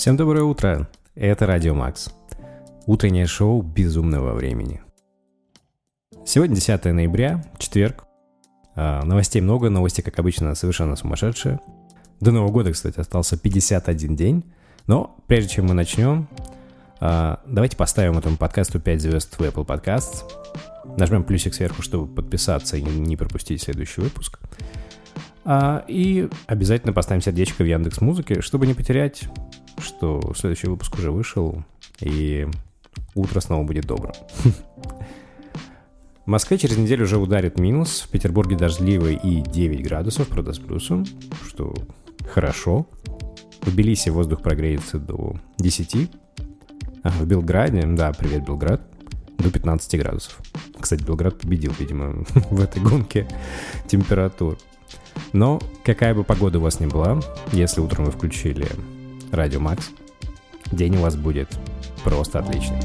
Всем доброе утро. Это Радио Макс. Утреннее шоу безумного времени. Сегодня 10 ноября, четверг. А, новостей много, новости, как обычно, совершенно сумасшедшие. До Нового года, кстати, остался 51 день. Но прежде чем мы начнем, а, давайте поставим этому подкасту 5 звезд в Apple Podcasts. Нажмем плюсик сверху, чтобы подписаться и не пропустить следующий выпуск. А, и обязательно поставим сердечко в Яндекс Музыке, чтобы не потерять, что следующий выпуск уже вышел, и утро снова будет добрым. В Москве через неделю уже ударит минус, в Петербурге дождливый и 9 градусов, правда с плюсом, что хорошо. В Тбилиси воздух прогреется до 10. А в Белграде, да, привет, Белград, до 15 градусов. Кстати, Белград победил, видимо, в этой гонке температур. Но какая бы погода у вас ни была, если утром вы включили Радио Макс, день у вас будет просто отличный.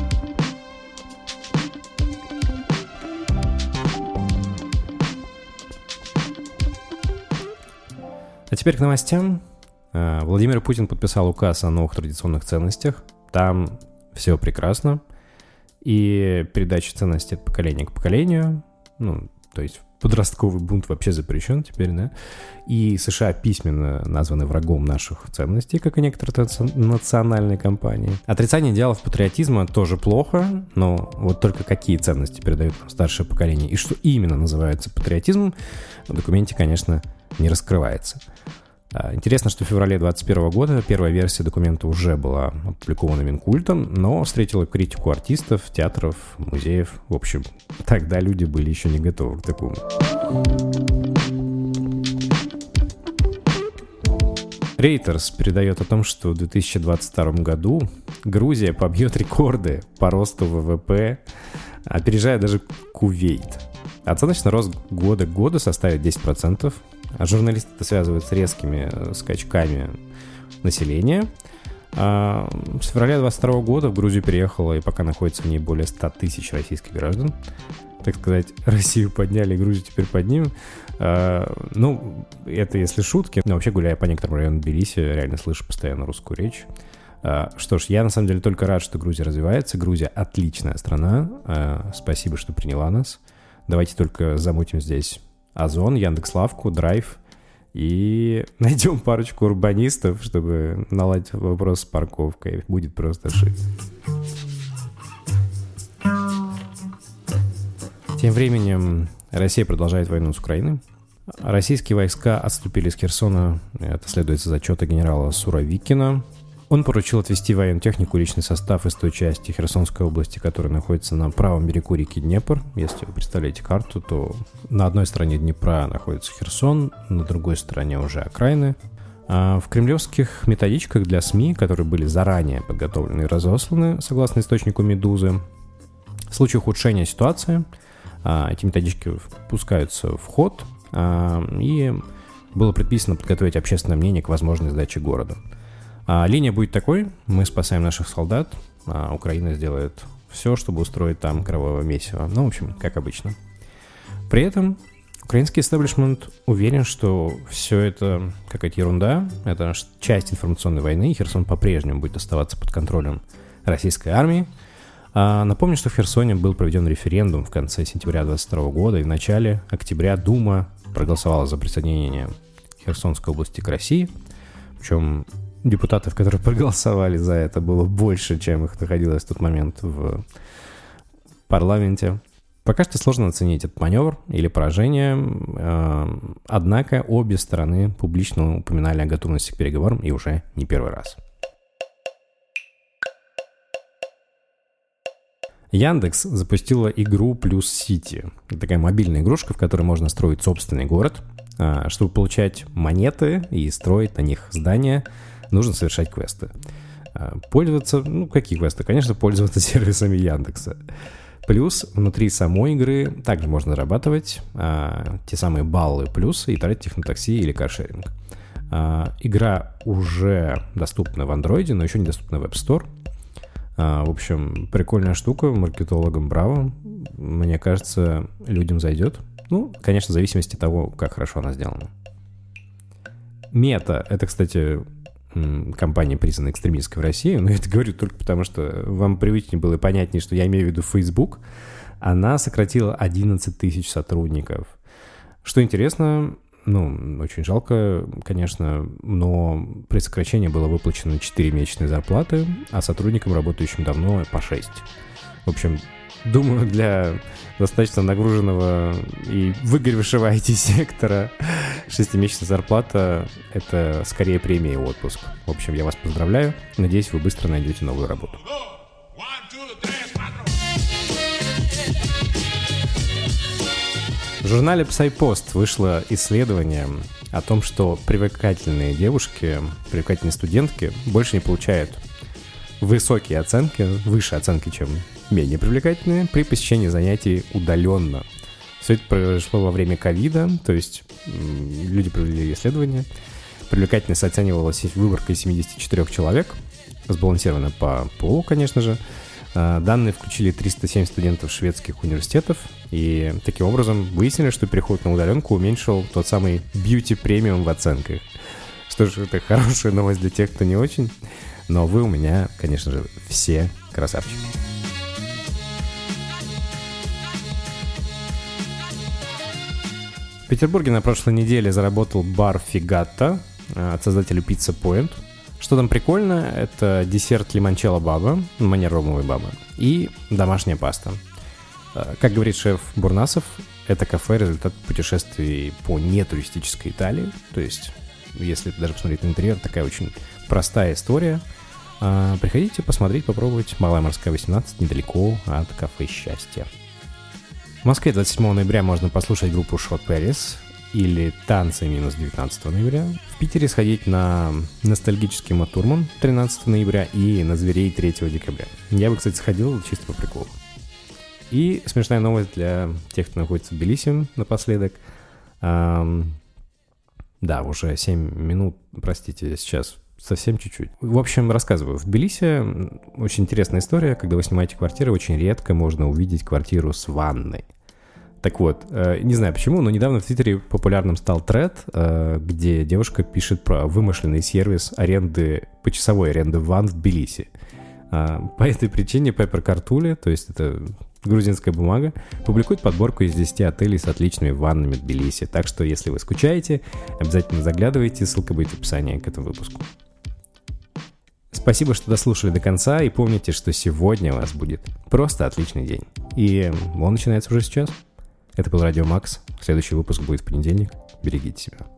А теперь к новостям. А, Владимир Путин подписал указ о новых традиционных ценностях. Там все прекрасно. И передача ценностей от поколения к поколению, ну, то есть подростковый бунт вообще запрещен теперь, да? И США письменно названы врагом наших ценностей, как и некоторые национальные компании. Отрицание идеалов патриотизма тоже плохо, но вот только какие ценности передают нам старшее поколение и что именно называется патриотизмом, в документе, конечно, не раскрывается. А, интересно, что в феврале 2021 года первая версия документа уже была опубликована Минкультом, но встретила критику артистов, театров, музеев. В общем, тогда люди были еще не готовы к такому. Рейтерс передает о том, что в 2022 году Грузия побьет рекорды по росту ВВП, опережая даже Кувейт. Оценочный рост года к году составит 10%, а журналисты это связывают с резкими э, скачками населения. А с февраля 22 года в Грузию переехало и пока находится в ней более 100 тысяч российских граждан. Так сказать, Россию подняли, Грузию теперь поднимем. А, ну, это если шутки. Но вообще, гуляя по некоторым районам Тбилиси, реально слышу постоянно русскую речь. А, что ж, я на самом деле только рад, что Грузия развивается. Грузия отличная страна. А, спасибо, что приняла нас. Давайте только замутим здесь Озон, Яндекс.Лавку, Драйв и найдем парочку урбанистов, чтобы наладить вопрос с парковкой. Будет просто шик. Тем временем Россия продолжает войну с Украиной. Российские войска отступили с Херсона, это следует из отчета генерала Суровикина, он поручил отвести военную технику личный состав из той части Херсонской области, которая находится на правом берегу реки Днепр. Если вы представляете карту, то на одной стороне Днепра находится Херсон, на другой стороне уже окраины. А в кремлевских методичках для СМИ, которые были заранее подготовлены и разосланы, согласно источнику «Медузы», в случае ухудшения ситуации а, эти методички пускаются в ход, а, и было предписано подготовить общественное мнение к возможной сдаче города – а линия будет такой, мы спасаем наших солдат, а Украина сделает все, чтобы устроить там кровавое месиво. Ну, в общем, как обычно. При этом украинский истеблишмент уверен, что все это какая-то ерунда, это часть информационной войны, и Херсон по-прежнему будет оставаться под контролем российской армии. А напомню, что в Херсоне был проведен референдум в конце сентября 2022 года, и в начале октября Дума проголосовала за присоединение Херсонской области к России. Причем депутатов, которые проголосовали за это, было больше, чем их находилось в тот момент в парламенте. Пока что сложно оценить этот маневр или поражение, э, однако обе стороны публично упоминали о готовности к переговорам и уже не первый раз. Яндекс запустила игру Плюс Сити. Такая мобильная игрушка, в которой можно строить собственный город, э, чтобы получать монеты и строить на них здания – нужно совершать квесты. А, пользоваться, ну, какие квесты? Конечно, пользоваться сервисами Яндекса. Плюс внутри самой игры также можно зарабатывать а, те самые баллы плюс и тратить их на такси или каршеринг. А, игра уже доступна в андроиде, но еще не доступна в App Store. А, в общем, прикольная штука, маркетологам браво. Мне кажется, людям зайдет. Ну, конечно, в зависимости от того, как хорошо она сделана. Мета — это, кстати, компания, признанная экстремистской в России, но я это говорю только потому, что вам привычнее было и понятнее, что я имею в виду Facebook, она сократила 11 тысяч сотрудников. Что интересно, ну, очень жалко, конечно, но при сокращении было выплачено 4 месячные зарплаты, а сотрудникам, работающим давно, по 6. В общем, думаю, для достаточно нагруженного и выгоревшего IT-сектора шестимесячная зарплата — это скорее премия и отпуск. В общем, я вас поздравляю. Надеюсь, вы быстро найдете новую работу. В журнале PsyPost вышло исследование о том, что привлекательные девушки, привлекательные студентки больше не получают высокие оценки, выше оценки, чем менее привлекательные при посещении занятий удаленно. Все это произошло во время ковида, то есть люди провели исследование. Привлекательность оценивалась выборкой 74 человек, сбалансировано по полу, конечно же. А, данные включили 307 студентов шведских университетов, и таким образом выяснили, что переход на удаленку уменьшил тот самый бьюти премиум в оценках. Что ж, это хорошая новость для тех, кто не очень. Но вы у меня, конечно же, все красавчики. Петербурге на прошлой неделе заработал бар Фигатта э, от создателя Pizza Point. Что там прикольно, это десерт лимончелло баба, манер ромовой бабы, и домашняя паста. Э, как говорит шеф Бурнасов, это кафе результат путешествий по нетуристической Италии. То есть, если даже посмотреть на интерьер, такая очень простая история. Э, приходите посмотреть, попробовать. Малая морская 18, недалеко от кафе «Счастье». В Москве 27 ноября можно послушать группу Shot Paris или «Танцы» минус 19 ноября. В Питере сходить на ностальгический Матурман 13 ноября и на «Зверей» 3 декабря. Я бы, кстати, сходил чисто по приколу. И смешная новость для тех, кто находится в Тбилиси напоследок. Эм, да, уже 7 минут, простите, сейчас совсем чуть-чуть. В общем, рассказываю. В Тбилиси очень интересная история. Когда вы снимаете квартиру, очень редко можно увидеть квартиру с ванной. Так вот, э, не знаю почему, но недавно в Твиттере популярным стал тред, э, где девушка пишет про вымышленный сервис аренды, почасовой аренды ванн в Тбилиси. А, по этой причине Pepper Cartuli, то есть это грузинская бумага, публикует подборку из 10 отелей с отличными ваннами в Тбилиси. Так что, если вы скучаете, обязательно заглядывайте, ссылка будет в описании к этому выпуску. Спасибо, что дослушали до конца, и помните, что сегодня у вас будет просто отличный день. И он начинается уже сейчас. Это был Радио Макс. Следующий выпуск будет в понедельник. Берегите себя.